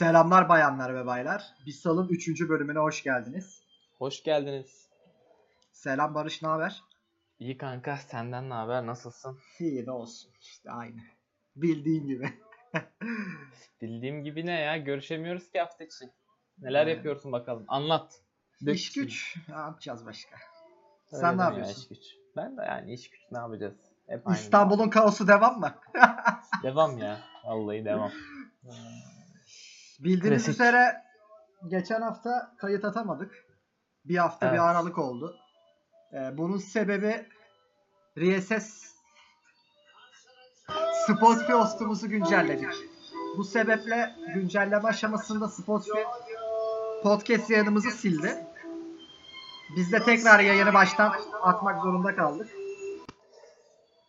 Selamlar bayanlar ve baylar. Bissal'ın 3. bölümüne hoş geldiniz. Hoş geldiniz. Selam Barış, ne haber? İyi kanka senden ne haber nasılsın? İyi de olsun. İşte aynı. Bildiğin gibi. Bildiğim gibi ne ya görüşemiyoruz ki hafta içi. Neler Evet. yapıyorsun bakalım anlat. Dök İş güç. Ne yapacağız başka? Öyle Sen ne deme ya, yapıyorsun? iş güç. Ben de yani iş güç ne yapacağız? Hep aynı. İstanbul'un kaosu devam mı? Devam ya. Vallahi devam. Bildiğiniz Klasik. üzere geçen hafta kayıt atamadık. Bir hafta Evet. bir aralık oldu. Ee, bunun sebebi RSS Spotify hostumuzu güncelledik. Bu sebeple güncelleme aşamasında Spotify podcast yayınımızı sildi. Biz de tekrar yayını baştan atmak zorunda kaldık.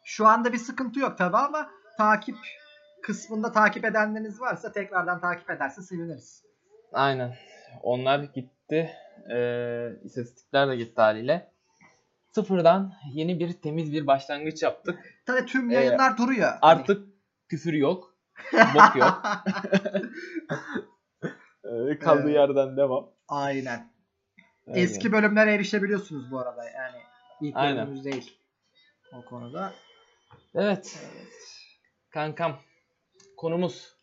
Şu anda bir sıkıntı yok tabi ama takip kısmında takip edenleriniz varsa tekrardan takip ederse seviniriz. Aynen. Onlar gitti. Ee, istatistikler de gitti haliyle. Sıfırdan yeni bir temiz bir başlangıç yaptık. Tabii tüm Ee, yayınlar duruyor. Artık küfür yok. Bok yok. Ee, kaldığı Evet. yerden devam. Aynen. Öyle. Eski bölümlere erişebiliyorsunuz bu arada. Yani ilk Aynen. bölümümüz değil. O konuda. Evet. Kankam. Konumuz.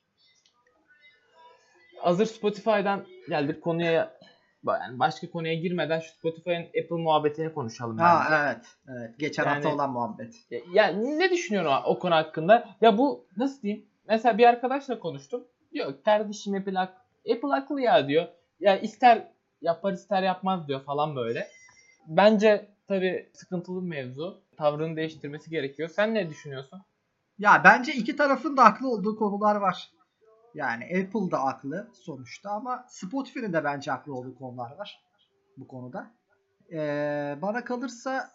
Hazır Spotify'dan geldik konuya yani başka konuya girmeden şu Spotify'ın Apple muhabbetini konuşalım Ha bence. evet. Evet. Geçen Yani- hafta olan muhabbet. Ya, ya ne düşünüyorsun o, o konu hakkında? Ya bu nasıl diyeyim? Mesela bir arkadaşla konuştum. Diyor kardeşim Apple, Apple haklı ya diyor. Ya ister yapar ister yapmaz diyor falan böyle. Bence tabii sıkıntılı bir mevzu. Tavrını değiştirmesi gerekiyor. Sen ne düşünüyorsun? Ya bence iki tarafın da haklı olduğu konular var. Yani Apple da haklı sonuçta ama Spotify'nin de bence haklı olduğu konular var bu konuda. Ee, bana kalırsa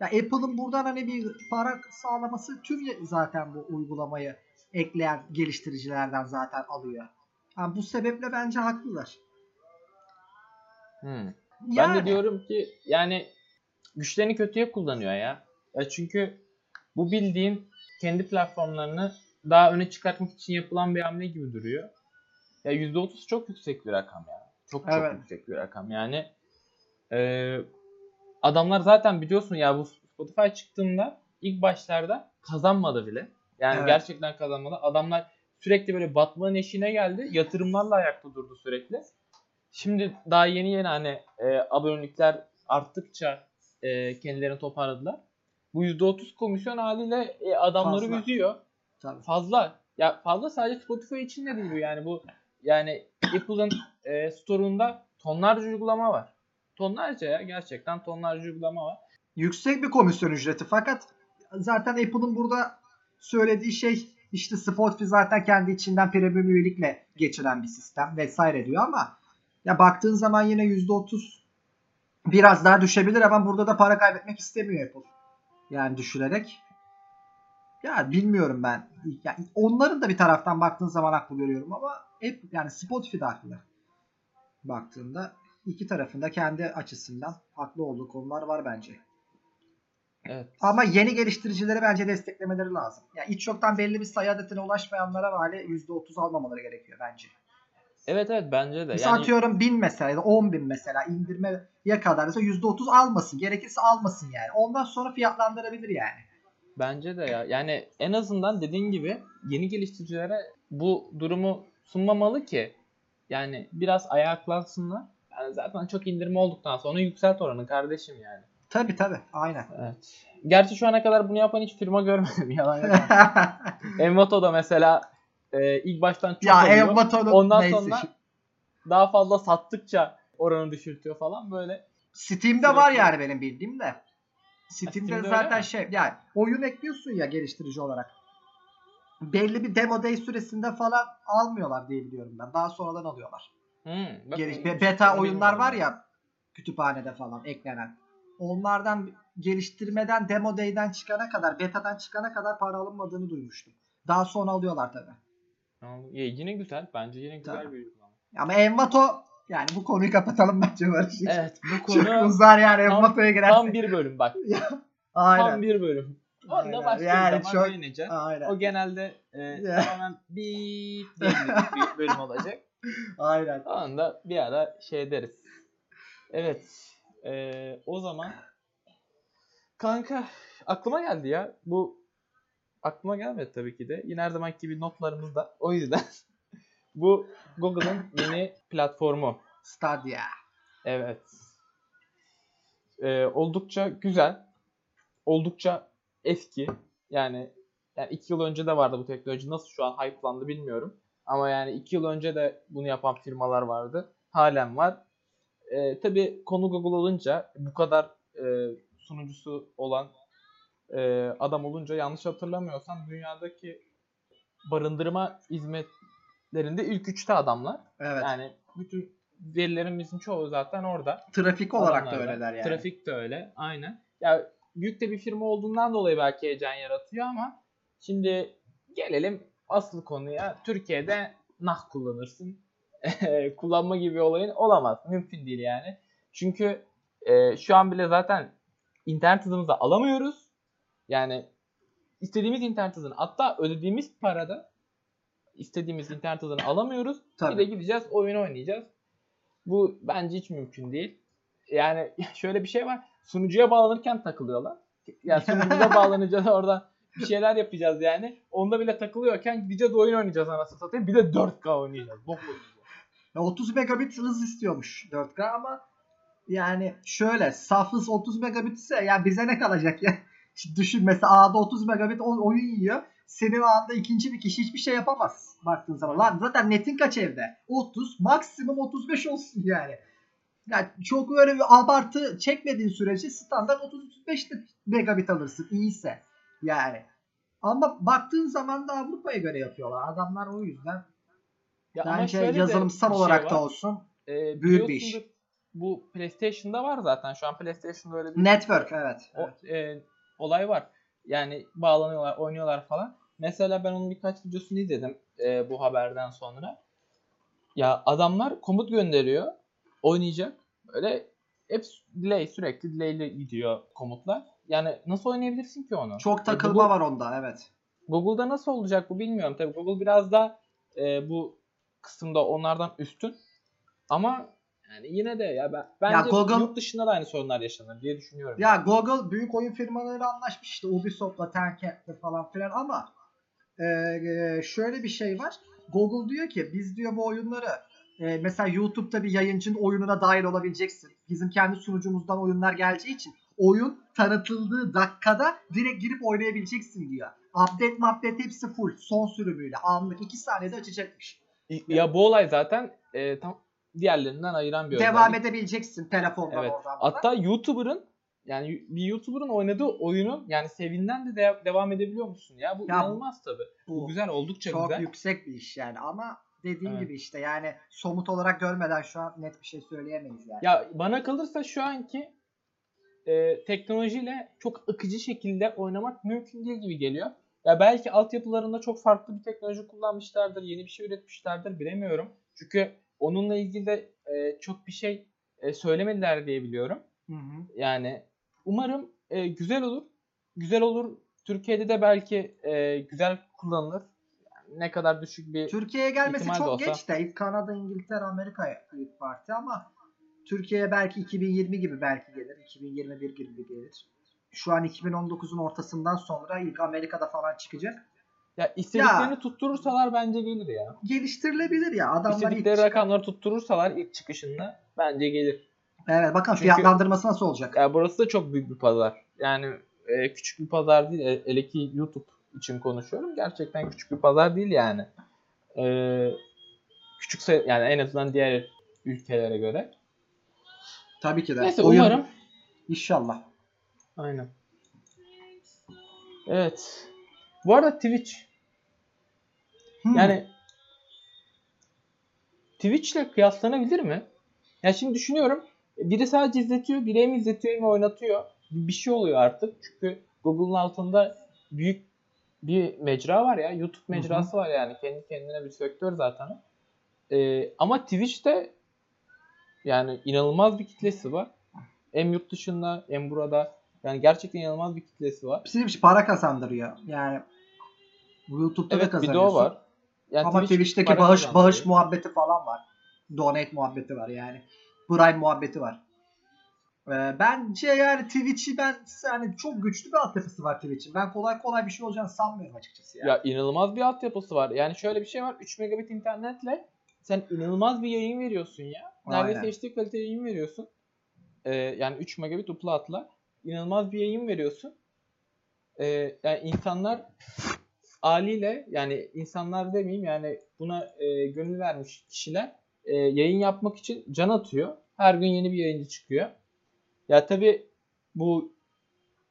ya Apple'ın buradan hani bir para sağlaması tüm zaten bu uygulamayı ekleyen geliştiricilerden zaten alıyor. Yani bu sebeple bence haklılar. Hmm. Ben Yani, de diyorum ki yani güçlerini kötüye kullanıyor ya. ya. Çünkü bu bildiğin kendi platformlarını daha öne çıkartmak için yapılan bir hamle gibi duruyor. Ya %30 çok yüksek bir rakam ya. Çok çok Evet. yüksek bir rakam. Yani e, adamlar zaten biliyorsun ya bu Spotify çıktığında ilk başlarda kazanmadı bile. Yani Evet. gerçekten kazanmadı. Adamlar sürekli böyle batmanın eşiğine geldi. Yatırımlarla ayakta durdu sürekli. Şimdi daha yeni yeni hani e, abonelikler arttıkça e, kendilerini toparladılar. Bu %30 komisyon haliyle e, adamları Fazla. üzüyor. Tabii. Fazla. Ya fazla sadece Spotify için de değil bu yani bu yani Apple'ın e, store'unda tonlarca uygulama var. Tonlarca ya gerçekten tonlarca uygulama var. yüksek bir komisyon ücreti fakat zaten Apple'ın burada söylediği şey işte Spotify zaten kendi içinden premium üyelikle geçiren bir sistem vesaire diyor ama ya baktığın zaman yine %30 biraz daha düşebilir ama burada da para kaybetmek istemiyor Apple. Yani düşürerek. Ya bilmiyorum ben. Ya onların da bir taraftan baktığın zaman haklı görüyorum ama hep yani Spotify de haklı. Baktığında iki tarafında kendi açısından haklı olduğu konular var bence. Evet. Ama yeni geliştiricileri bence desteklemeleri lazım. Yani hiç yoktan belli bir sayı adetine ulaşmayanlara hali %30 almamaları gerekiyor bence. Evet evet bence de. Mesela Yani atıyorum 1000 mesela ya da 10 bin mesela indirmeye kadar mesela %30 almasın. Gerekirse almasın yani. Ondan sonra fiyatlandırabilir yani. bence de ya. Yani en azından dediğin gibi yeni geliştiricilere bu durumu sunmamalı ki yani biraz ayaklansınlar. Yani zaten çok indirme olduktan sonra yükselt oranı kardeşim yani. Tabi tabi aynen. Evet. Gerçi şu ana kadar bunu yapan hiç firma görmedim. Yalan yok. Envato da mesela e, ilk baştan çok ya alıyor. Ondan neyse. sonra daha fazla sattıkça oranı düşürtüyor falan böyle. Steam'de Sürekli- var yani benim bildiğim de. Steam'de, Steam'de zaten şey yani oyun ekliyorsun ya geliştirici olarak. Belli bir demo day süresinde falan almıyorlar diye biliyorum ben. Daha sonradan alıyorlar. Hmm, bak Geliş, beta oyunlar var ya kütüphanede falan eklenen. Onlardan geliştirmeden demo day'den çıkana kadar, beta'dan çıkana kadar para alınmadığını duymuştum. Daha sonra alıyorlar tabi. Ya yine güzel. Bence yine güzel Tamam. bir uygulama. Ama Envato yani bu konuyu kapatalım bence Barış. Evet bu Çok konu uzar yani Envato'ya girersek. tam bir bölüm bak. Aynen. Tam bir bölüm. Onda başka Yani bir zaman çok- değineceğiz. Aynen. O genelde e, tamamen diye bir bölüm olacak. Aynen. Onu da bir ara şey deriz. Evet. e, o zaman kanka aklıma geldi ya. Bu aklıma gelmedi tabii ki de. Yine her zamanki gibi notlarımızda. O yüzden bu Google'ın yeni platformu. Stadia. Evet. Ee, oldukça güzel. Oldukça eski. Yani yani iki yıl önce de vardı bu teknoloji. Nasıl şu an hype'landı bilmiyorum. Ama yani iki yıl önce de bunu yapan firmalar vardı. Halen var. Ee, tabii konu Google olunca bu kadar e, sunucusu olan e, adam olunca yanlış hatırlamıyorsam dünyadaki barındırma hizmetlerinde ilk üçte adamlar. Evet. Yani bütün verilerimizin çoğu zaten orada. Trafik olarak da Adamlarda. öyleler yani. Trafik de öyle. Aynen. Ya büyük de bir firma olduğundan dolayı belki heyecan yaratıyor ama şimdi gelelim asıl konuya. Türkiye'de nah kullanırsın. Kullanma gibi bir olayın olamaz. Mümkün değil yani. Çünkü e, şu an bile zaten internet hızımızı alamıyoruz. Yani istediğimiz internet hızını hatta ödediğimiz parada istediğimiz internet hızını alamıyoruz. Tabii. Bir de gideceğiz oyun oynayacağız. Bu bence hiç mümkün değil. Yani şöyle bir şey var. Sunucuya bağlanırken takılıyorlar. Ya sunucuya bağlanacağız oradan bir şeyler yapacağız yani. Onda bile takılıyorken gideceğiz oyun oynayacağız anasını satayım. Bir de 4K oynayacağız. Bok oynayacağız. Ya 30 megabit hız istiyormuş 4K ama yani şöyle saf hız 30 megabit ise yani bize ne kalacak ya? Düşün mesela A'da 30 megabit oyun yiyor. Senin A'da ikinci bir kişi hiçbir şey yapamaz baktığın zaman. Lan zaten netin kaç evde? 30 maksimum 35 olsun yani. Yani çok böyle bir abartı çekmediğin sürece standart 30-35 megabit alırsın iyiyse. Yani. Ama baktığın zaman da Avrupa'ya göre yapıyorlar. Adamlar o yüzden Ya bence de yazılımsal şey olarak da var. olsun. Ee, büyük bir iş. Bu PlayStation'da var zaten. Şu an PlayStation'da öyle bir Network evet. o, e, olay var. Yani bağlanıyorlar, oynuyorlar falan. Mesela ben onun birkaç videosunu izledim e, bu haberden sonra. Ya adamlar komut gönderiyor. Oynayacak. Böyle hep delay sürekli delay'li gidiyor komutlar. Yani nasıl oynayabilirsin ki onu? Çok E, takılma Google- var onda evet. Google'da nasıl olacak bu bilmiyorum. Tabii Google biraz da e, bu kısımda onlardan üstün. Ama yani yine de ya ben bence Google- yurt dışında da aynı sorunlar yaşanır diye düşünüyorum. Ya Google büyük oyun firmalarıyla anlaşmış işte Ubisoft'la, Tencent'le falan filan ama e, e, şöyle bir şey var. Google diyor ki biz diyor bu oyunları e, mesela YouTube'da bir yayıncının oyununa dahil olabileceksin. Bizim kendi sunucumuzdan oyunlar geleceği için oyun tanıtıldığı dakikada direkt girip oynayabileceksin diyor. Update update hepsi full. Son sürümüyle. Anlık 2 saniyede açacakmış. Ya bu olay zaten e, tam diğerlerinden ayıran bir Devam özellik. edebileceksin telefondan Evet. oradan. Hatta YouTuber'ın yani bir YouTuber'ın oynadığı oyunun yani sevinden de, de- devam edebiliyor musun ya? Bu Ya inanılmaz tabii. Bu, bu güzel, oldukça çok güzel. yüksek bir iş yani ama dediğim Evet. gibi işte yani somut olarak görmeden şu an net bir şey söyleyemeyiz yani. Ya bana kalırsa şu anki e, teknolojiyle çok akıcı şekilde oynamak mümkün değil gibi geliyor. Ya belki altyapılarında çok farklı bir teknoloji kullanmışlardır, yeni bir şey üretmişlerdir bilemiyorum. Çünkü onunla ilgili de e, çok bir şey e, söylemediler diye biliyorum. Hı hı. Yani umarım e, güzel olur. Güzel olur. Türkiye'de de belki e, güzel kullanılır. Yani ne kadar düşük bir Türkiye'ye gelmesi çok olsa. geç de ilk Kanada, İngiltere, Amerika ilk parti ama Türkiye'ye belki 2020 gibi belki gelir, 2021 gibi gelir. Şu an 2019'un ortasından sonra ilk Amerika'da falan çıkacak. Ya istediklerini Ya. tutturursalar bence gelir ya. Geliştirilebilir ya. Adamlar İstedikleri çıkan- rakamları tutturursalar ilk çıkışında bence gelir. Evet bakın Çünkü- fiyatlandırması nasıl olacak? Ya burası da çok büyük bir pazar. Yani e, küçük bir pazar değil. E, Hele ki YouTube için konuşuyorum. Gerçekten küçük bir pazar değil yani. E, küçük say- yani en azından diğer ülkelere göre. Tabii ki de. Neyse Oyun- umarım. İnşallah. Aynen. Evet. Bu arada Twitch Hmm. yani Twitch ile kıyaslanabilir mi? Ya şimdi düşünüyorum. Biri sadece izletiyor, biri hem izletiyor hem oynatıyor. Bir şey oluyor artık. Çünkü Google'ın altında büyük bir mecra var ya. YouTube mecrası var yani. Kendi kendine bir sektör zaten. Ee, ama Twitch'te yani inanılmaz bir kitlesi var. Hem yurt dışında hem burada. Yani gerçekten inanılmaz bir kitlesi var. Bizim için para kazandırıyor. Yani YouTube'da da Evet bir de kazanıyorsun. o var. Yani Ama Twitch Twitch'teki bağış bağış muhabbeti falan var. Donate muhabbeti var yani. Prime muhabbeti var. Ee, bence yani Twitch'i ben yani çok güçlü bir altyapısı var Twitch'in. Ben kolay kolay bir şey olacağını sanmıyorum açıkçası ya. Ya inanılmaz bir altyapısı var. Yani şöyle bir şey var. 3 megabit internetle sen inanılmaz bir yayın veriyorsun ya. Neredeyse Aynen. HD kalite yayın veriyorsun. Ee, yani 3 megabit upload'la inanılmaz bir yayın veriyorsun. Ee, yani insanlar haliyle yani insanlar demeyeyim yani buna e, gönül vermiş kişiler e, yayın yapmak için can atıyor. Her gün yeni bir yayıncı çıkıyor. Ya tabi bu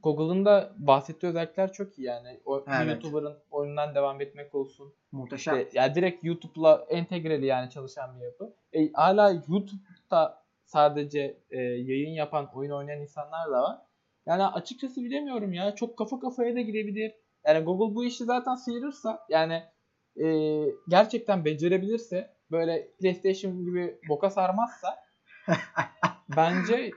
Google'ın da bahsettiği özellikler çok iyi yani. O Evet. YouTuber'ın oyundan devam etmek olsun. Muhteşem. İşte, ya direkt YouTube'la entegreli yani çalışan bir yapı. E, hala YouTube'da sadece e, yayın yapan, oyun oynayan insanlar da var. Yani açıkçası bilemiyorum ya. Çok kafa kafaya da gidebilir. Yani Google bu işi zaten sıyırırsa yani e, gerçekten becerebilirse böyle PlayStation gibi boka sarmazsa bence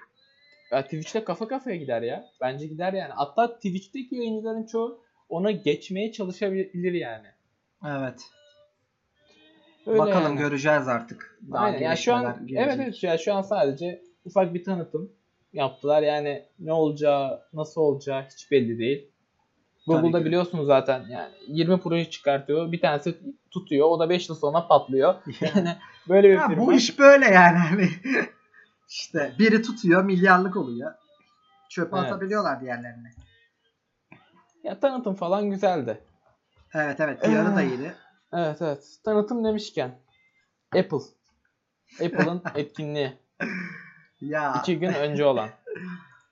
ya Twitch'te kafa kafaya gider ya. Bence gider yani. Hatta Twitch'teki yayıncıların çoğu ona geçmeye çalışabilir yani. Evet. Öyle Bakalım yani. göreceğiz artık. Daha Aynen. Yani şu an gelecek. evet evet ya şu an sadece ufak bir tanıtım yaptılar. Yani ne olacağı, nasıl olacağı hiç belli değil. Google'da biliyorsunuz zaten yani 20 proje çıkartıyor. Bir tanesi tutuyor. O da 5 yıl sonra patlıyor. Yani böyle bir Ya firma. bu iş böyle yani. Hani işte biri tutuyor milyarlık oluyor. Çöpe Evet. atabiliyorlar diğerlerini. Ya tanıtım falan güzeldi. Evet evet PR'ı da Ee, iyiydi. Evet evet. Tanıtım demişken Apple. Apple'ın etkinliği. Ya, 2 gün önce olan.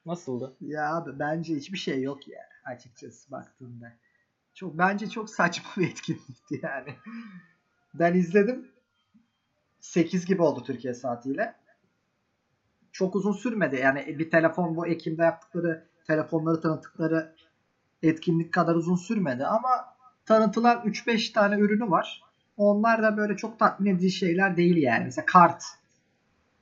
Nasıldı? ya abi bence hiçbir şey yok ya açıkçası baktığında. Çok bence çok saçma bir etkinlikti yani. Ben izledim. 8 gibi oldu Türkiye saatiyle. Çok uzun sürmedi. Yani bir telefon bu Ekim'de yaptıkları telefonları tanıttıkları etkinlik kadar uzun sürmedi ama tanıtılan 3-5 tane ürünü var. Onlar da böyle çok tatmin edici şeyler değil yani. Mesela kart.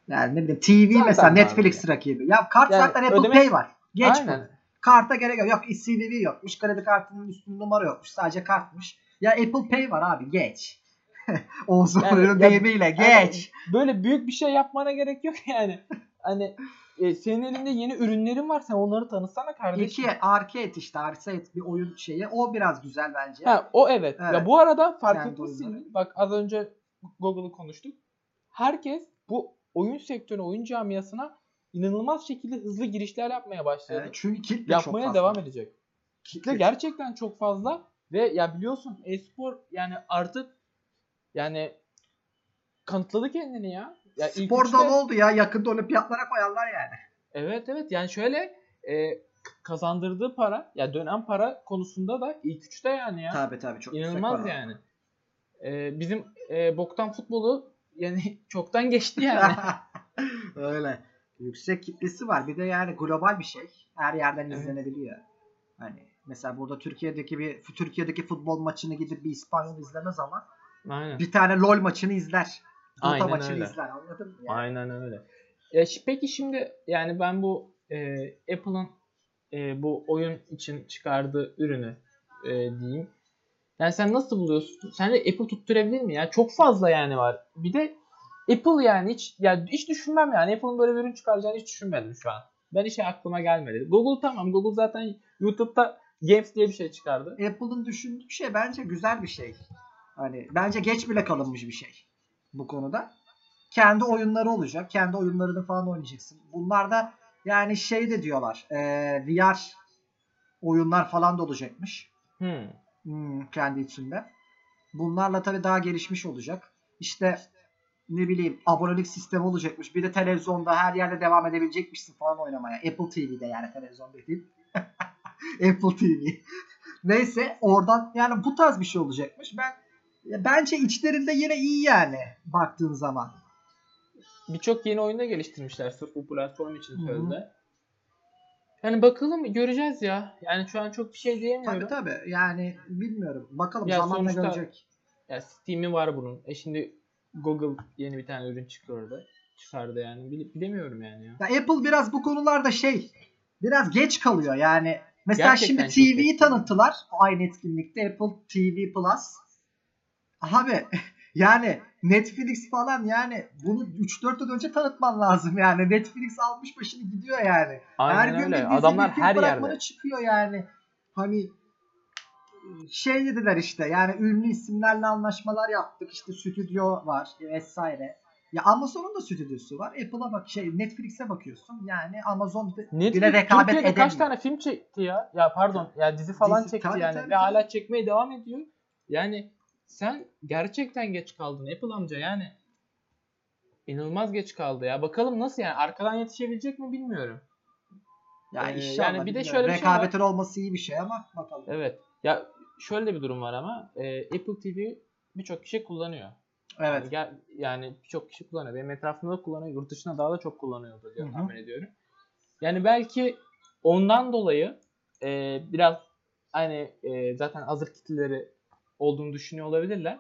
Yani ne bileyim TV Zaten mesela Netflix rakibi. Ya kart Yani zaten Apple ödeme- Pay var. Geç Aynen. bunu. Karta gerek yok. Yok CVV yokmuş. Kredi kartının üstünde numara yokmuş. Sadece kartmış. Ya Apple Pay var abi. Geç. Oğuz'un Yani- ya- deyimiyle geç. Yani böyle büyük bir şey yapmana gerek yok yani. Hani e, senin elinde yeni ürünlerin var sen onları tanıtsana kardeşim. İki arcade işte arcade bir oyun şeyi. O biraz güzel bence. Ha, o evet. Evet. Ya bu arada fark etmişsin. Bak az önce Google'ı konuştuk. Herkes bu oyun sektörüne, oyun camiasına inanılmaz şekilde hızlı girişler yapmaya başladı. Evet, çünkü kitle çok Yapmaya fazla. devam edecek. Kitle Kitle gerçekten çok fazla ve ya biliyorsun e-spor yani artık yani kanıtladı kendini ya. ya Spor üçte- oldu ya. Yakında olimpiyatlara koyarlar yani. Evet evet yani şöyle e, kazandırdığı para ya dönen para konusunda da ilk üçte yani ya. Tabii tabii çok İnanılmaz yani. E, bizim e, boktan futbolu yani çoktan geçti yani. Öyle. Yüksek kitlesi var. Bir de yani global bir şey. Her yerden Evet. izlenebiliyor. Hani mesela burada Türkiye'deki bir Türkiye'deki futbol maçını gidip bir İspanyol izlemez ama Aynen. bir tane LoL maçını izler. Dota Aynen maçını öyle. izler. Anladın mı? Yani? Aynen öyle. Ya peki şimdi yani ben bu e, Apple'ın e, bu oyun için çıkardığı ürünü e, diyeyim. Yani sen nasıl buluyorsun? Sence Apple tutturabilir mi ya? Çok fazla yani var. Bir de Apple yani hiç ya hiç düşünmem yani Apple'ın böyle bir ürün çıkaracağını hiç düşünmedim şu an. Ben hiç aklıma gelmedi. Google tamam. Google zaten YouTube'da Games diye bir şey çıkardı. Apple'ın düşündüğü şey bence güzel bir şey. Hani bence geç bile kalınmış bir şey bu konuda. Kendi oyunları olacak. Kendi oyunlarını falan oynayacaksın. Bunlar da yani şey de diyorlar. eee, VR oyunlar falan da olacakmış. Hmm. Hmm, kendi içinde. Bunlarla tabii daha gelişmiş olacak. İşte ne bileyim abonelik sistemi olacakmış. Bir de televizyonda her yerde devam edebilecekmişsin falan oynamaya. Apple TV'de yani televizyon değil. Apple TV. Neyse oradan yani bu tarz bir şey olacakmış. Ben bence içlerinde yine iyi yani baktığın zaman. Birçok yeni oyunda geliştirmişler sırf bu platform için sözde. Yani bakalım göreceğiz ya. Yani şu an çok bir şey diyemiyorum. Tabii tabii. Yani bilmiyorum. Bakalım Ya zamanla sonuçta- görecek. Ya Steam'i var bunun. E şimdi Google yeni bir tane ürün çıkardı. Çıkardı yani. Bile- bilemiyorum yani ya. Ya Apple biraz bu konularda şey biraz geç kalıyor yani. Mesela Gerçekten şimdi TV'yi geç kalıyor. tanıttılar aynı etkinlikte Apple TV Plus. Abi yani Netflix falan yani bunu 3-4 yıl önce tanıtman lazım yani. Netflix almış başını gidiyor yani. Aynen her gün öyle. bir dizi, Adamlar film her bırakmana yerde. çıkıyor yani. Hani şey dediler işte yani ünlü isimlerle anlaşmalar yaptık. İşte stüdyo var vesaire. Ya Amazon'un da stüdyosu var. Apple'a bak şey Netflix'e bakıyorsun. Yani Amazon bile Netflix rekabet Türkiye'de edemiyor. kaç tane film çekti ya? Ya pardon ya dizi falan Dizi- çekti tabii, yani tabii, ve tabii. hala çekmeye devam ediyor. Yani sen gerçekten geç kaldın Apple amca yani. İnanılmaz geç kaldı ya. Bakalım nasıl yani arkadan yetişebilecek mi bilmiyorum. Ya Ee, inşallah. yani bir de şöyle bir şey var. Rekabetin olması iyi bir şey ama bakalım. Evet. Ya şöyle bir durum var ama e, Apple TV birçok kişi kullanıyor. Yani, Evet. gel- yani birçok kişi kullanıyor. Benim etrafımda da kullanıyor. Yurt dışında daha da çok kullanıyordur diye Hı hı. tahmin ediyorum. Yani belki ondan dolayı e, biraz hani e, zaten hazır kitleleri olduğunu düşünüyor olabilirler.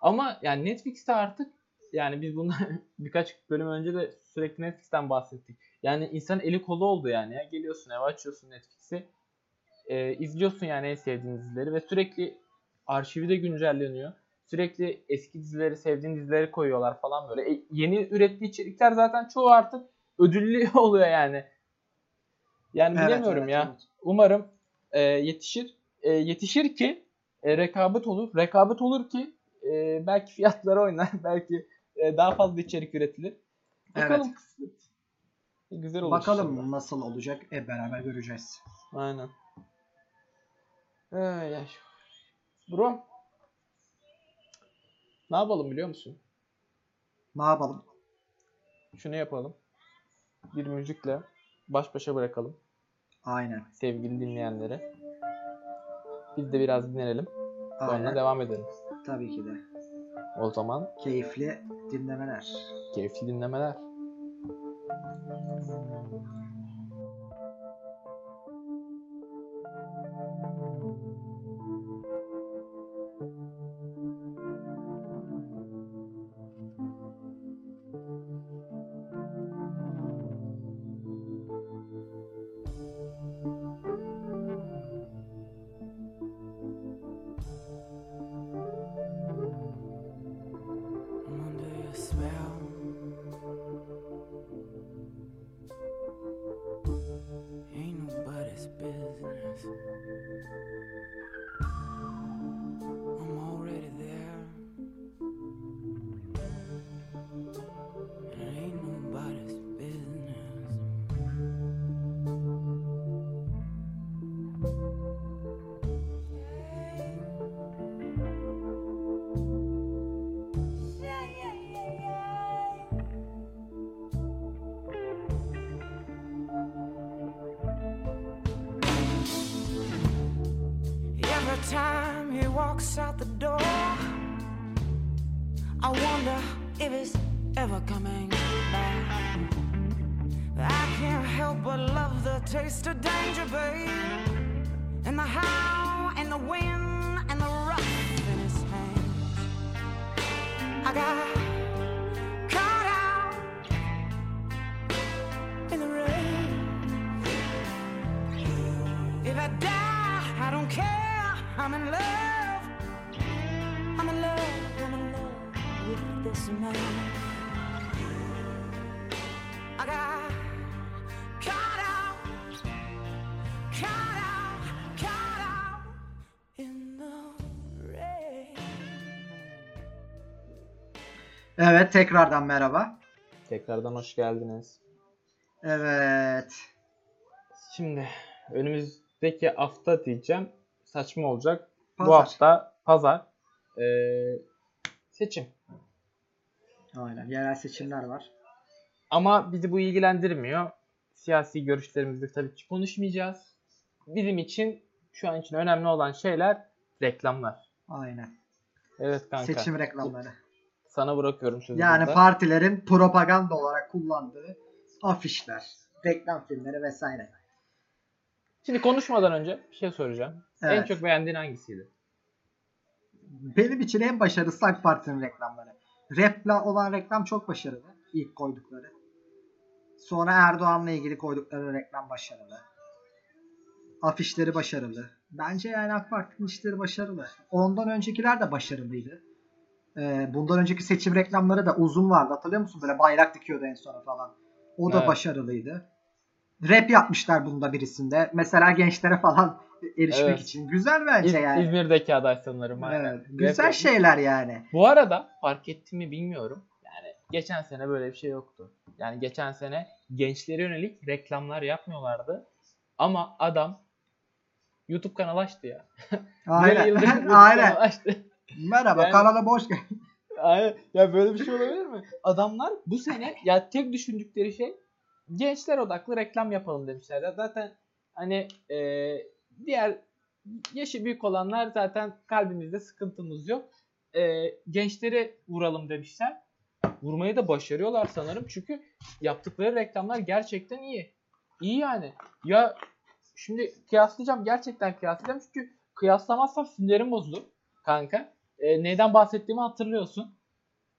Ama yani Netflix'te artık yani biz bundan birkaç bölüm önce de sürekli Netflix'ten bahsettik. Yani insan eli kolu oldu yani. Ya. Geliyorsun eve açıyorsun Netflix'i. E, izliyorsun yani en sevdiğin dizileri ve sürekli arşivi de güncelleniyor. Sürekli eski dizileri, sevdiğin dizileri koyuyorlar falan böyle. E, yeni ürettiği içerikler zaten çoğu artık ödüllü oluyor yani. Yani Evet, bilemiyorum evet, ya. evet. Umarım e, yetişir. E, yetişir ki e, rekabet olur. Rekabet olur ki e, belki fiyatları oynar. belki e, daha fazla içerik üretilir. Bakalım. Evet. kısmet. Güzel olur Bakalım inşallah. nasıl olacak hep beraber göreceğiz. Aynen. Ay. Bro. Ne yapalım biliyor musun? Ne yapalım? Şunu yapalım. Bir müzikle baş başa bırakalım Aynen. sevgili dinleyenlere. Biz de biraz dinlenelim. Sonra Aynen. devam edelim. Tabii ki de. O zaman Keyifli dinlemeler. keyifli dinlemeler. Out the door, Evet tekrardan merhaba. Tekrardan hoş geldiniz. Evet. Şimdi önümüzdeki hafta diyeceğim saçma olacak. Bu Pazar. hafta pazar ee, seçim. Aynen. Yerel seçimler var. Ama bizi bu ilgilendirmiyor. Siyasi görüşlerimizi tabii ki konuşmayacağız. Bizim için şu an için önemli olan şeyler reklamlar. Aynen. Evet kanka. Seçim reklamları. Sana bırakıyorum sözü Yani burada. partilerin propaganda olarak kullandığı afişler, reklam filmleri vesaire. Şimdi konuşmadan önce bir şey soracağım. En Evet. çok beğendiğin hangisiydi? Benim için en başarılısı AK Parti'nin reklamları. Rap'la olan reklam çok başarılı. İlk koydukları. Sonra Erdoğan'la ilgili koydukları reklam başarılı. Afişleri başarılı. Bence yani AK Parti'nin işleri başarılı. Ondan öncekiler de başarılıydı. Ee, bundan önceki seçim reklamları da uzun vardı. Hatırlıyor musun? Böyle bayrak dikiyordu en sona falan. O da Evet. başarılıydı. Rap yapmışlar bunda birisinde. Mesela gençlere falan erişmek Evet. için. Güzel bence İz- yani. İzmir'deki aday sanırım. Evet, güzel Rap- şeyler yani. Bu arada fark ettim mi bilmiyorum. Yani geçen sene böyle bir şey yoktu. Yani geçen sene gençlere yönelik reklamlar yapmıyorlardı. Ama adam YouTube kanalı açtı ya. Aynen. YouTube Aynen. kanalı açtı. Merhaba Yani- kanala boş gel. Aynen. Ya böyle bir şey olabilir mi? Adamlar bu sene ya tek düşündükleri şey gençler odaklı reklam yapalım demişler. Zaten hani e, diğer yaşı büyük olanlar zaten kalbimizde sıkıntımız yok. E, gençleri vuralım demişler. Vurmayı da başarıyorlar sanırım. Çünkü yaptıkları reklamlar gerçekten iyi. İyi yani. Ya şimdi kıyaslayacağım. Gerçekten kıyaslayacağım. Çünkü kıyaslamazsam sinirim bozulur kanka. E, neyden bahsettiğimi hatırlıyorsun.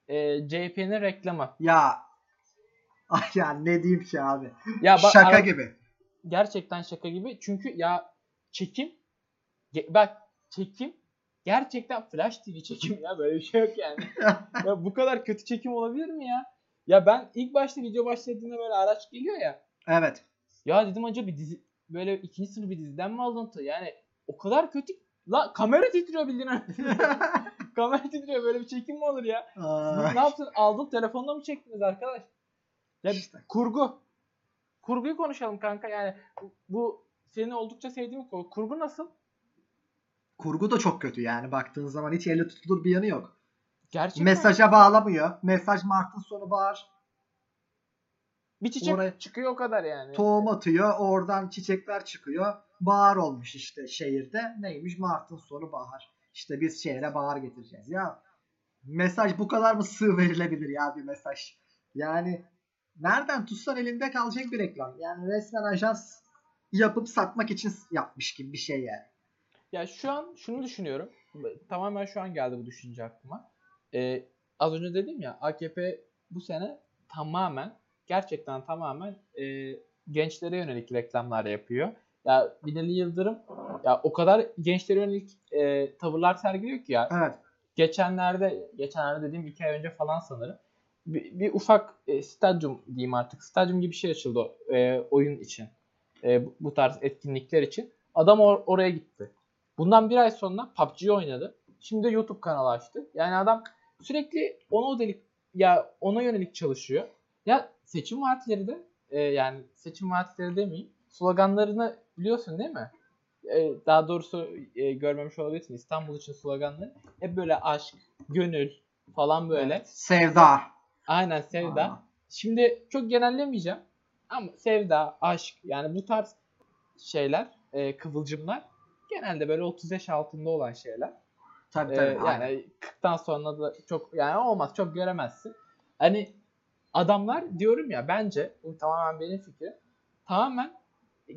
E, CHP'nin reklamı. Ya. Ay ya ne diyeyim ki abi. Ya bak, Şaka ara- gibi. Gerçekten şaka gibi. Çünkü ya çekim ge- bak çekim gerçekten Flash TV çekim ya böyle bir şey yok yani. ya bu kadar kötü çekim olabilir mi ya? Ya ben ilk başta video başladığında böyle araç geliyor ya. Evet. Ya dedim acaba bir dizi böyle ikinci sınıf bir diziden mi alıntı? Yani o kadar kötü. La kamera titriyor bildiğin. kamera titriyor böyle bir çekim mi olur ya? Ay. ne yaptın? Aldın telefonla mı çektiniz arkadaş? Ya İşte. kurgu. Kurguyu konuşalım kanka. Yani bu, bu seni oldukça sevdiğim konu. Kurgu nasıl? Kurgu da çok kötü yani baktığın zaman hiç elle tutulur bir yanı yok. Gerçekten Mesaja bağlamıyor. Mesaj Mart'ın sonu bağır. bir çiçek oraya- çıkıyor o kadar yani. Tohum atıyor. Oradan çiçekler çıkıyor. Bahar olmuş işte şehirde. Neymiş? Mart'ın sonu bahar. İşte biz şehre bahar getireceğiz. Ya mesaj bu kadar mı sığ verilebilir ya bir mesaj? Yani nereden tutsan elinde kalacak bir reklam. Yani resmen ajans yapıp satmak için yapmış gibi bir şey yani. Ya şu an şunu düşünüyorum. Tamamen şu an geldi bu düşünce aklıma. Ee, az önce dedim ya AKP bu sene tamamen gerçekten tamamen e, gençlere yönelik reklamlar yapıyor. Ya Binali Yıldırım ya o kadar gençlere yönelik e, tavırlar sergiliyor ki ya. Evet. geçenlerde geçenlerde dediğim iki ay önce falan sanırım bir, bir ufak e, stadyum diyeyim artık stadyum gibi bir şey açıldı e, oyun için E, bu- bu tarz etkinlikler için. Adam or- oraya gitti. Bundan bir ay sonra PUBG oynadı. Şimdi de YouTube kanalı açtı. Yani adam sürekli ona yönelik ya ona yönelik çalışıyor. Ya seçim vaatleri de e, yani seçim vaatleri demeyeyim sloganlarını biliyorsun değil mi? E, daha doğrusu e, görmemiş olabilirsin İstanbul için sloganları hep böyle aşk, gönül falan böyle. Sevda. Aynen sevda. Aa. Şimdi çok genellemeyeceğim ama sevda, aşk yani bu tarz şeyler, e, kıvılcımlar genelde böyle 30 yaş altında olan şeyler. Tabii Ee, tabii. aynen. yani 40'tan sonra da çok yani olmaz çok göremezsin. Hani adamlar diyorum ya bence bu tamamen benim fikrim. Tamamen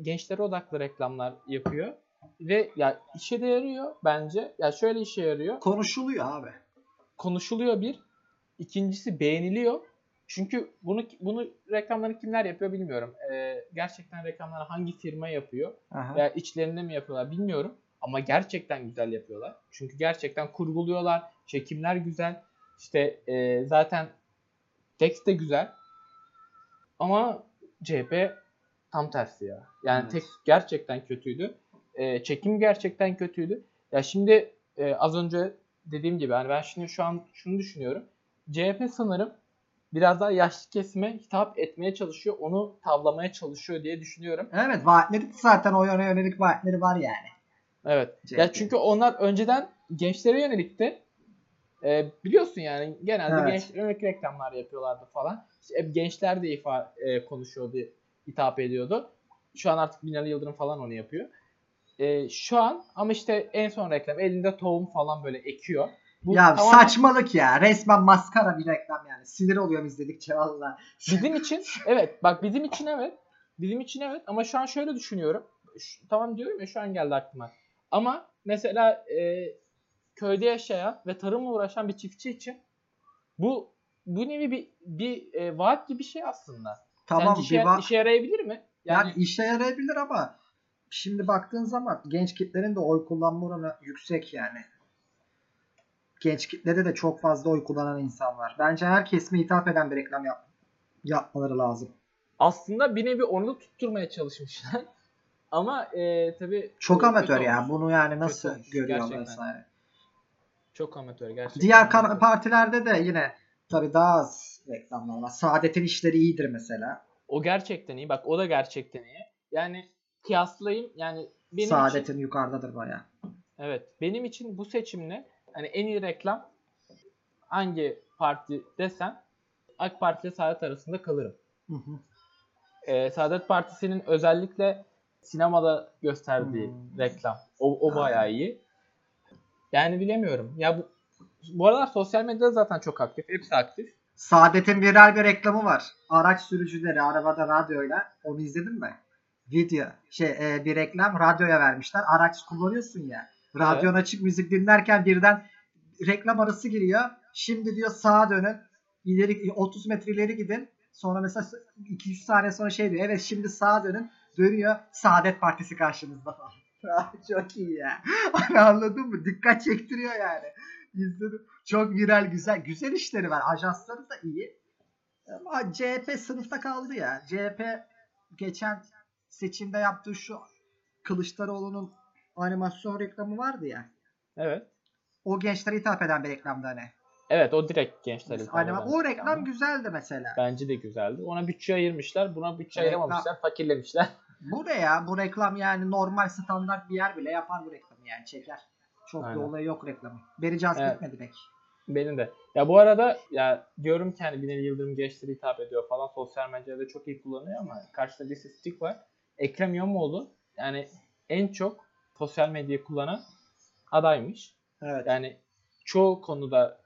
gençlere odaklı reklamlar yapıyor ve ya işe de yarıyor bence. Ya şöyle işe yarıyor. Konuşuluyor abi. Konuşuluyor bir. İkincisi beğeniliyor. Çünkü bunu bunu reklamları kimler yapıyor bilmiyorum. Ee, gerçekten reklamları hangi firma yapıyor? Aha. veya içlerinde mi yapıyorlar bilmiyorum. Ama gerçekten güzel yapıyorlar. Çünkü gerçekten kurguluyorlar. Çekimler güzel. İşte e, zaten tekst de güzel. Ama CHP tam tersi ya. Yani Evet. tekst gerçekten kötüydü. E, çekim gerçekten kötüydü. Ya şimdi e, az önce dediğim gibi hani ben şimdi şu an şunu düşünüyorum. CHP sanırım biraz daha yaşlı kesime hitap etmeye çalışıyor. Onu tavlamaya çalışıyor diye düşünüyorum. Evet vaatleri zaten o yöne yönelik vaatleri var yani. Evet. CHP. Ya çünkü onlar önceden gençlere yönelikti. Ee, biliyorsun yani genelde Evet. gençlere yönelik reklamlar yapıyorlardı falan. İşte hep gençler de ifa, e, konuşuyordu, hitap ediyordu. Şu an artık Binali Yıldırım falan onu yapıyor. Ee, şu an ama işte en son reklam elinde tohum falan böyle ekiyor. Bu ya tamamen saçmalık ya. Resmen maskara bir reklam yani. Sinir oluyorum izledikçe valla. bizim için evet bak bizim için evet. Bizim için evet ama şu an şöyle düşünüyorum. şu- tamam diyorum ya şu an geldi aklıma. Ama mesela e, köyde yaşayan ve tarımla uğraşan bir çiftçi için bu bu nevi bir bir e, vaat gibi bir şey aslında. Tamam Sence işe, va- işe yarayabilir mi? yani, Yani, işe yarayabilir ama şimdi baktığın zaman genç kitlerin de oy kullanma oranı yüksek yani. Genç kitlede de çok fazla oy kullanan insan var. Bence her kesime hitap eden bir reklam yap yapmaları lazım. aslında bir nevi onu da tutturmaya çalışmışlar. Ama e, tabii Çok amatör ya. olmuş. Bunu yani nasıl olmuş, görüyor gerçekten. vesaire. Çok amatör gerçekten. Diğer amatör. partilerde de yine tabii daha az reklamlar var. Saadet'in işleri iyidir mesela. O gerçekten iyi. Bak o da gerçekten iyi. Yani kıyaslayayım yani benim için Saadet'in yukarıdadır bayağı. evet benim için bu seçimle hani en iyi reklam hangi parti desen AK Parti ile Saadet arasında kalırım. Hı hı. Ee, Saadet Partisi'nin özellikle sinemada gösterdiği Hmm. reklam. O, o bayağı iyi. Yani bilemiyorum. Ya bu bu aralar sosyal medyada zaten çok aktif. Hepsi aktif. Saadet'in viral bir reklamı var. Araç sürücüleri arabada radyoyla. Onu izledin mi? Video. Şey e, bir reklam radyoya vermişler. Araç kullanıyorsun ya. Radyon açık müzik dinlerken birden reklam arası giriyor. Şimdi diyor sağa dönün. İleri 30 metre ileri gidin. Sonra mesela 200 saniye sonra şey diyor. Evet şimdi sağa dönün. Dönüyor. Saadet Partisi karşınızda falan. Çok iyi ya. Anladın mı? Dikkat çektiriyor yani. İzledim. Çok viral güzel. Güzel işleri var. Ajansları da iyi. Ama CHP sınıfta kaldı ya. CHP geçen seçimde yaptığı şu Kılıçdaroğlu'nun animasyon reklamı vardı ya. Evet. O gençlere hitap eden bir reklamdı hani. Evet o direkt gençler hitap eden o reklam reklamdı. güzeldi mesela. Bence de güzeldi. Ona bütçe ayırmışlar. Buna bütçe Reklam- ayıramamışlar. Fakirlemişler. Bu ne ya? Bu reklam yani normal standart bir yer bile yapar bu reklamı yani çeker. Çok Aynen. bir olayı yok reklamı. Beni cazip Evet. etmedi pek. Benim de. Ya bu arada ya diyorum ki hani Binali Yıldırım gençlere hitap ediyor falan. Sosyal medyada çok iyi kullanıyor ama karşıda bir istatistik var. Ekrem İmamoğlu yani en çok sosyal medyayı kullanan adaymış. Evet. Yani çoğu konuda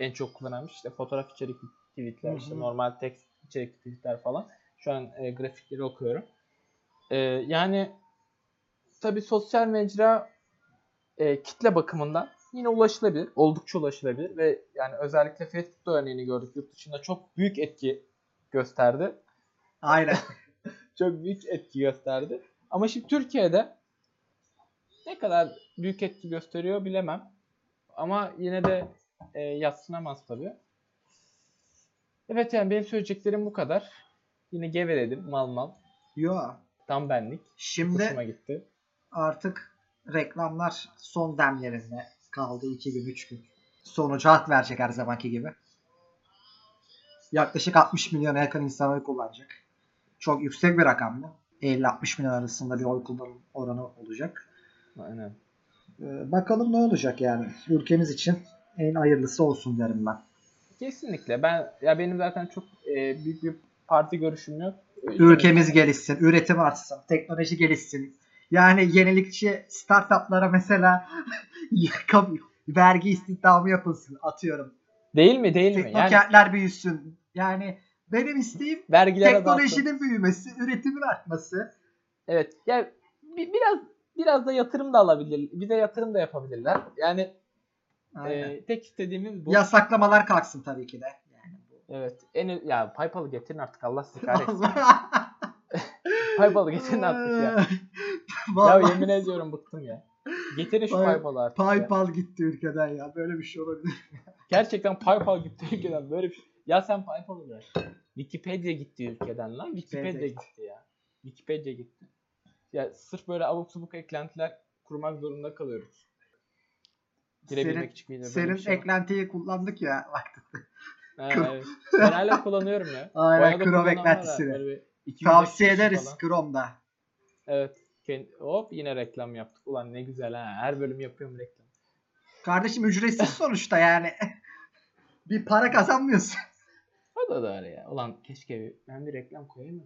en çok kullanılmış. İşte fotoğraf içerikli tweetler, işte normal tekst içerikli tweetler falan. Şu an e, grafikleri okuyorum. E, yani tabi sosyal mecra e, kitle bakımından yine ulaşılabilir. Oldukça ulaşılabilir ve yani özellikle Facebook'ta örneğini gördük. Yurt dışında çok büyük etki gösterdi. Aynen. Çok büyük etki gösterdi. Ama şimdi Türkiye'de ne kadar büyük etki gösteriyor bilemem. Ama yine de e, yatsınamaz tabii. Evet yani benim söyleyeceklerim bu kadar. Yine geveledim mal mal. Yo. Tam benlik. Şimdi Hoşuma gitti. artık reklamlar son demlerinde kaldı 2 gün 3 gün. Sonucu hak verecek her zamanki gibi. Yaklaşık 60 milyona yakın insan oy kullanacak. Çok yüksek bir rakam bu. 50-60 milyon arasında bir oy kullanım oranı olacak. Aynen. Ee, bakalım ne olacak yani. Ülkemiz için en hayırlısı olsun derim ben. Kesinlikle. Ben ya benim zaten çok e, büyük bir parti görüşüm yok. Ülkemiz gelişsin, üretim artsın, teknoloji gelişsin. Yani yenilikçi startuplara mesela vergi istihdamı yapılsın atıyorum. Değil mi? Değil mi? Yani Teknokentler büyüsün. Yani benim isteğim vergiler azalsın. teknolojinin büyümesi, üretimin artması. Evet. Yani bi- biraz biraz da yatırım da alabilir. Bize yatırım da yapabilirler. Yani Aynen. e, tek istediğimiz bu. Yasaklamalar kalksın tabii ki de. Yani bu. Evet. En ya PayPal'ı getirin artık Allah sizi kahretsin. PayPal'ı getirin artık ya. Ya yemin ediyorum bıktım ya. Getirin şu Pay- PayPal'ı artık. ya. PayPal gitti ülkeden ya. Böyle bir şey olabilir. Gerçekten PayPal gitti ülkeden böyle bir şey. Ya sen PayPal'ı bırak. Wikipedia gitti ülkeden lan. Wikipedia Wikipedia gitti ya. Wikipedia gitti. Ya sırf böyle abuk subuk eklentiler kurmak zorunda kalıyoruz. Girebilmek Senin, için böyle senin şey var. eklentiyi kullandık ya. Bak, Ha, evet. Ben hala kullanıyorum ya. Aynen, Chrome var eklentisini. Böyle bir 200 Tavsiye ederiz falan. Chrome'da. Evet. Hop yine reklam yaptık. Ulan ne güzel ha. Her bölüm yapıyorum reklam. Kardeşim ücretsiz sonuçta yani. bir para kazanmıyorsun. O da doğru ya. Ulan keşke ben bir reklam koyayım mı?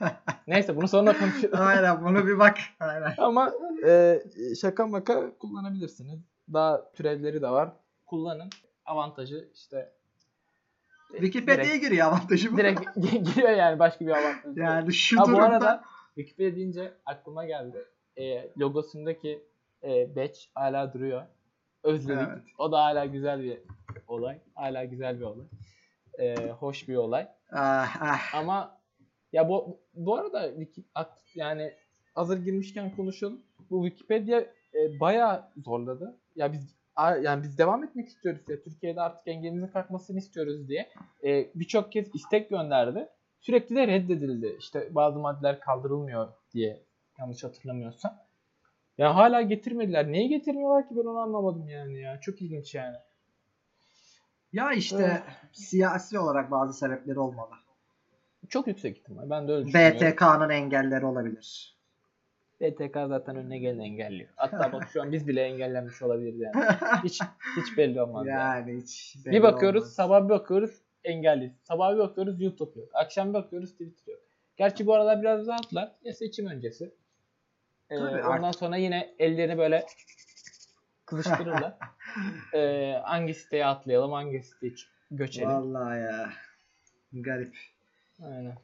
Neyse bunu sonra konuşuruz. Aynen bunu bir bak. Aynen. Ama e, şaka maka kullanabilirsiniz. Daha türevleri de var. Kullanın. Avantajı işte Wikipedia'ya giriyor avantajı bu. direkt giriyor yani başka bir avantajı. yok. yani şu Ha, bu durumda arada Wikipedia deyince aklıma geldi. E, logosundaki e, badge hala duruyor. Özledik. Evet. O da hala güzel bir olay. Hala güzel bir olay. E, hoş bir olay. Ah, ah. Ama ya bu bu arada yani hazır girmişken konuşalım. Bu Wikipedia e, bayağı zorladı. Ya biz yani biz devam etmek istiyoruz ya. Türkiye'de artık engelimizin kalkmasını istiyoruz diye. E, Birçok kez istek gönderdi. Sürekli de reddedildi. İşte bazı maddeler kaldırılmıyor diye yanlış hatırlamıyorsam. Ya hala getirmediler. Niye getirmiyorlar ki ben onu anlamadım yani ya. Çok ilginç yani. Ya işte siyasi olarak bazı sebepleri olmalı. Çok yüksek ihtimal. Ben de öyle düşünüyorum. BTK'nın engelleri olabilir. BTK zaten önüne geleni engelliyor. Hatta bak şu an biz bile engellenmiş olabiliriz yani. Hiç hiç belli olmaz yani. yani hiç belli Bir bakıyoruz, olmaz. sabah bir bakıyoruz engelliyiz. Sabah bir bakıyoruz YouTube yok. Akşam bir bakıyoruz Twitter yok. Gerçi bu aralar biraz rahatlar. Ya seçim öncesi. Ee, Tabii ondan artık- sonra yine ellerini böyle kızıştırırlar. ee, hangi siteye atlayalım, hangi siteye göçelim. Vallahi ya. Garip. Aynen.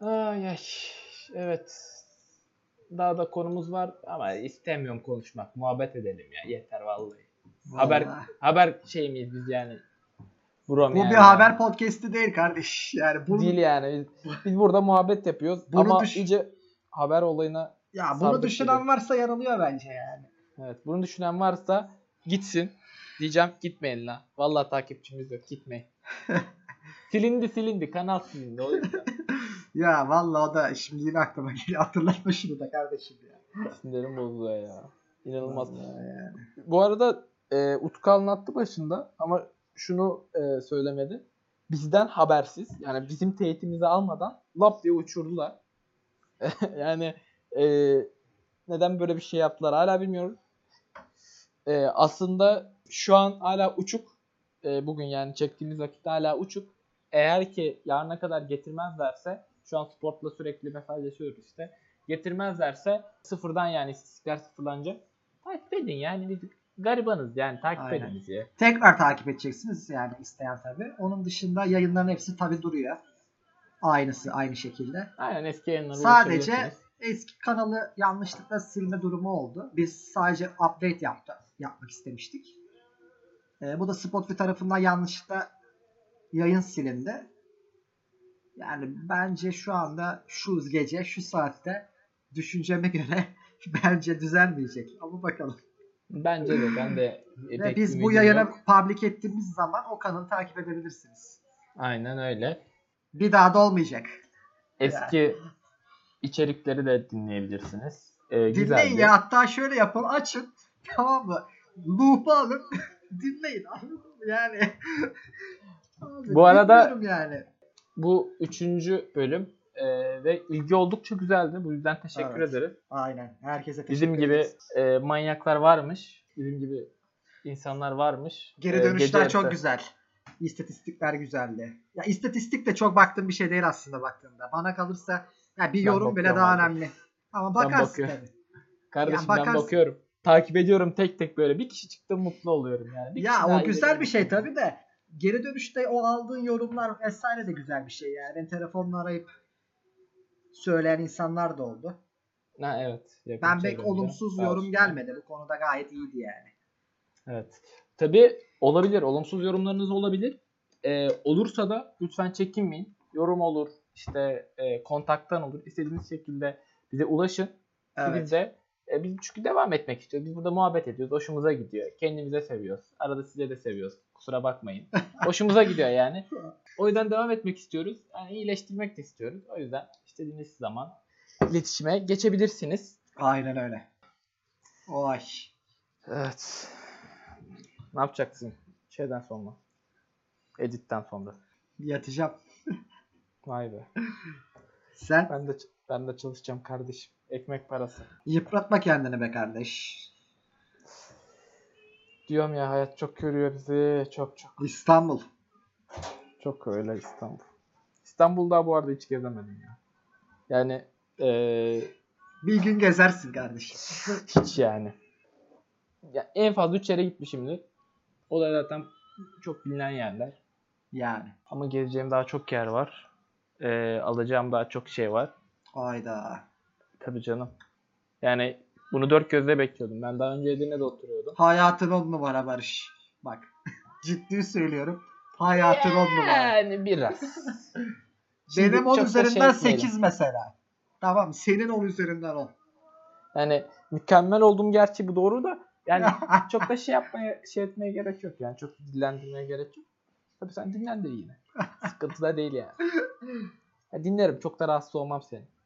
Ay ay. Evet. Daha da konumuz var ama istemiyorum konuşmak. Muhabbet edelim ya. Yeter vallahi. Haber Vallahi. haber şey miyiz biz yani? Brom Bu yani. bir haber podcast'i değil kardeş. Yani bu, değil yani. Biz, biz burada muhabbet yapıyoruz Bunu ama düş- iyice haber olayına ya bunu düşünen gibi. varsa yanılıyor bence yani. evet bunu düşünen varsa gitsin. Diyeceğim gitmeyin la. Vallahi takipçimiz yok gitmeyin. silindi silindi kanal silindi o yüzden. Ya vallahi o da şimdi yine aklıma geliyor. Hatırlatma şunu da kardeşim ya. Sinirlerim bozuluyor ya. İnanılmaz. Yani. Bu arada e, Utku anlattı başında ama şunu e, söylemedi. Bizden habersiz yani bizim teyitimizi almadan lap diye uçurdular. yani e, neden böyle bir şey yaptılar hala bilmiyorum. E, aslında şu an hala uçuk. E, bugün yani çektiğimiz vakitte hala uçuk. Eğer ki yarına kadar getirmezlerse şu an Sport'la sürekli mesajlaşıyoruz işte. Getirmezlerse sıfırdan yani istatistikler sıfırlanacak. Takip edin yani biz garibanız yani takip Aynen. edin bizi. Tekrar takip edeceksiniz yani isteyen tabii. Onun dışında yayınların hepsi tabii duruyor. Aynısı aynı şekilde. Aynen eski yayınlara Sadece eski kanalı yanlışlıkla silme durumu oldu. Biz sadece update yaptı, yapmak istemiştik. Ee, bu da Spotify tarafından yanlışlıkla yayın silindi. Yani bence şu anda şu gece şu saatte düşünceme göre bence düzelmeyecek. Ama bakalım. Bence de ben de Ve biz bu yayını yok. public ettiğimiz zaman o kanalı takip edebilirsiniz. Aynen öyle. Bir daha da olmayacak. Eski içerikleri de dinleyebilirsiniz. Ee, Dinleyin güzeldi. ya hatta şöyle yapın açın tamam mı? Loop'u alın dinleyin anladın mı? Yani. Abi, Bu arada- yani. Bu üçüncü bölüm e, ve ilgi oldukça güzeldi. Bu yüzden teşekkür Evet. ederiz. Aynen. Herkese teşekkür Bizim gibi e, manyaklar varmış. Bizim gibi insanlar varmış. Geri E, dönüşler gece çok güzel. İstatistikler güzeldi. Ya istatistik de çok baktığım bir şey değil aslında baktığında. Bana kalırsa ya bir Ben yorum bile daha abi. önemli. Ama Ben bakarsın tabii. Kardeşim Ya ben bakarsın. bakıyorum. Takip ediyorum tek tek böyle. Bir kişi çıktı mutlu oluyorum yani. Bir Ya o güzel bir şey tabii de geri dönüşte o aldığın yorumlar vesaire de güzel bir şey yani. Beni telefonla arayıp söyleyen insanlar da oldu. Ha, evet. Ben pek olumsuz yorum gelmedi. Bu konuda gayet iyiydi yani. Evet. Tabii olabilir. Olumsuz yorumlarınız olabilir. Ee, olursa da lütfen çekinmeyin. Yorum olur, işte e, kontaktan olur. İstediğiniz şekilde bize ulaşın. Evet. Biz de e, biz çünkü devam etmek istiyoruz. Biz burada muhabbet ediyoruz. Hoşumuza gidiyor. Kendimize seviyoruz. Arada size de seviyoruz. Kusura bakmayın. Hoşumuza gidiyor yani. O yüzden devam etmek istiyoruz. Yani iyileştirmek de istiyoruz. O yüzden istediğiniz zaman iletişime geçebilirsiniz. Aynen öyle. Oy. Evet. Ne yapacaksın? Şeyden sonra. Editten sonra. Yatacağım. Vay be. Sen Ben de ben de çalışacağım kardeşim. Ekmek parası. yıpratma kendini be kardeş. Diyorum ya hayat çok görüyor bizi. Çok çok. İstanbul. Çok öyle İstanbul. İstanbul'da bu arada hiç gezemedim ya. Yani eee, Bir gün gezersin kardeşim. hiç yani. Ya en fazla 3 yere gitmişimdir. O da zaten çok bilinen yerler. Yani. Ama gezeceğim daha çok yer var. Eee, alacağım daha çok şey var. Hayda. Tabii canım. Yani bunu dört gözle bekliyordum. Ben daha önce Edirne'de oturuyordum. Hayatın on numara Barış. Bak. Ciddi söylüyorum. Hayatın on numara. Yani biraz. Benim 10 çok da şey üzerinden etmeyelim. 8 mesela. Tamam senin 10 üzerinden 10. Yani mükemmel olduğum gerçi bu doğru da yani çok da şey yapmaya şey etmeye gerek yok yani çok dillendirmeye gerek yok. Tabii sen dinlen de yine. Sıkıntı da değil yani. Ya dinlerim çok da rahatsız olmam senin.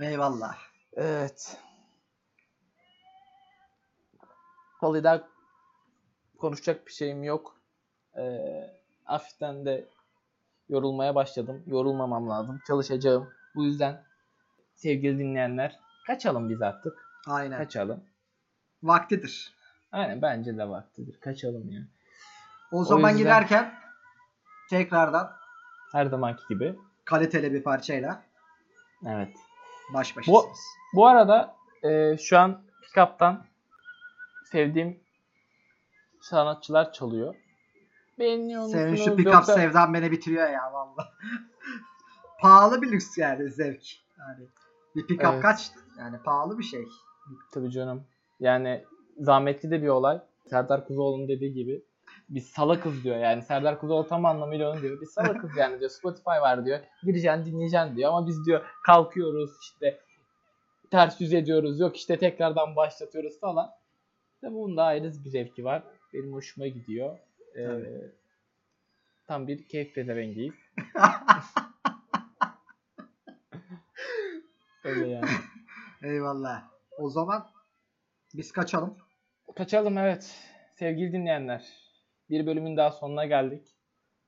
Eyvallah. Evet. Daha konuşacak bir şeyim yok. Ee, hafiften de yorulmaya başladım. Yorulmamam lazım. Çalışacağım. Bu yüzden sevgili dinleyenler kaçalım biz artık. Aynen. Kaçalım. Vaktidir. Aynen bence de vaktidir. Kaçalım ya. O zaman yüzden- giderken tekrardan Her zamanki gibi. kaliteli bir parçayla Evet. Baş başasınız. Bu arada e, şu an Pickup'tan sevdiğim sanatçılar çalıyor. Beğeniyor musunuz? Senin şu pick-up Yoksa- sevdan beni bitiriyor ya valla. pahalı bir lüks yani zevk. Yani bir pick-up Evet. kaç? Yani pahalı bir şey. Tabii canım. Yani zahmetli de bir olay. Serdar Kuzuoğlu'nun dediği gibi. Biz salakız diyor yani. Serdar Kuzuoğlu tam anlamıyla onu diyor. Biz salakız yani diyor. Spotify var diyor. Gireceksin dinleyeceksin diyor. Ama biz diyor kalkıyoruz işte ters yüz ediyoruz. Yok işte tekrardan başlatıyoruz falan. Tabii bunun da ayrı bir zevki var. Benim hoşuma gidiyor. Ee, tam bir keyif pezevengiyiz. Öyle yani. Eyvallah. O zaman biz kaçalım. Kaçalım evet. Sevgili dinleyenler. Bir bölümün daha sonuna geldik.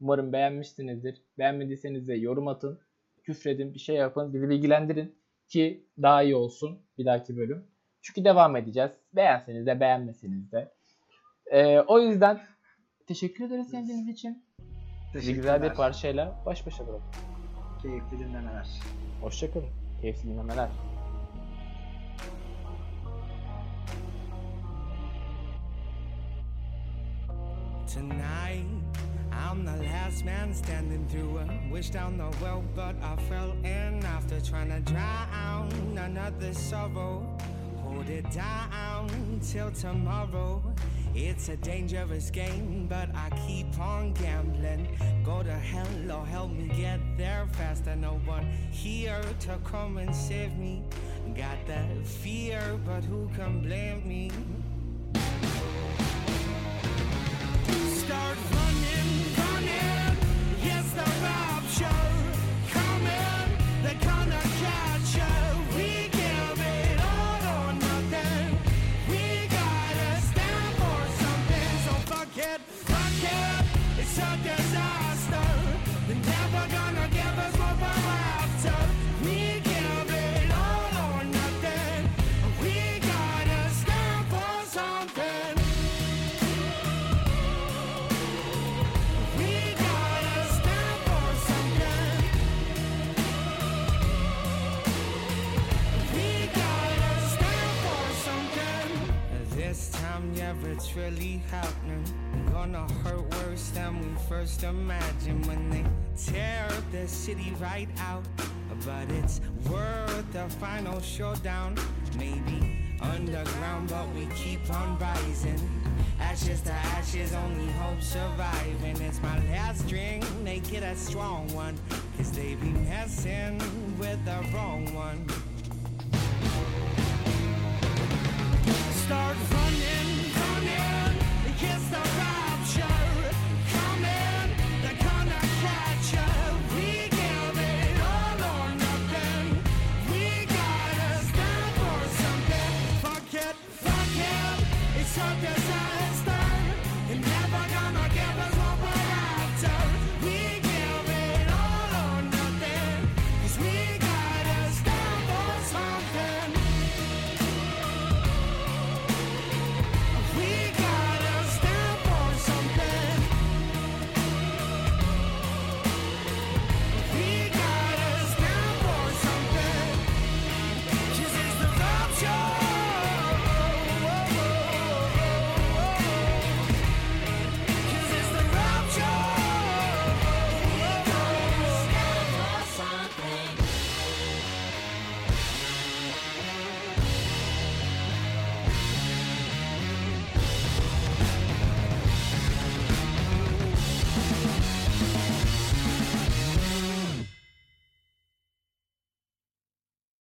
Umarım beğenmişsinizdir. Beğenmediyseniz de yorum atın. Küfredin, bir şey yapın. Bizi bilgilendirin ki daha iyi olsun bir dahaki bölüm. Çünkü devam edeceğiz. Beğenseniz de beğenmeseniz de. Ee, o yüzden teşekkür ederiz sevdiğiniz için. Sizi güzel bir parçayla baş başa bırakın. Keyifli dinlemeler. Hoşçakalın. Keyifli dinlemeler. Tonight, I'm the last man standing through a wish down the well, but I fell in after trying to drown another sorrow. Hold it down till tomorrow. It's a dangerous game, but I keep on gambling. Go to hell or help me get there faster. No one here to come and save me. Got that fear, but who can blame me? Lord, really happening. Gonna hurt worse than we first imagined when they tear up the city right out. But it's worth the final showdown. Maybe underground, but we keep on rising. Ashes to ashes, only hope surviving. It's my last drink, make it a strong one. Cause they be messing with the wrong one.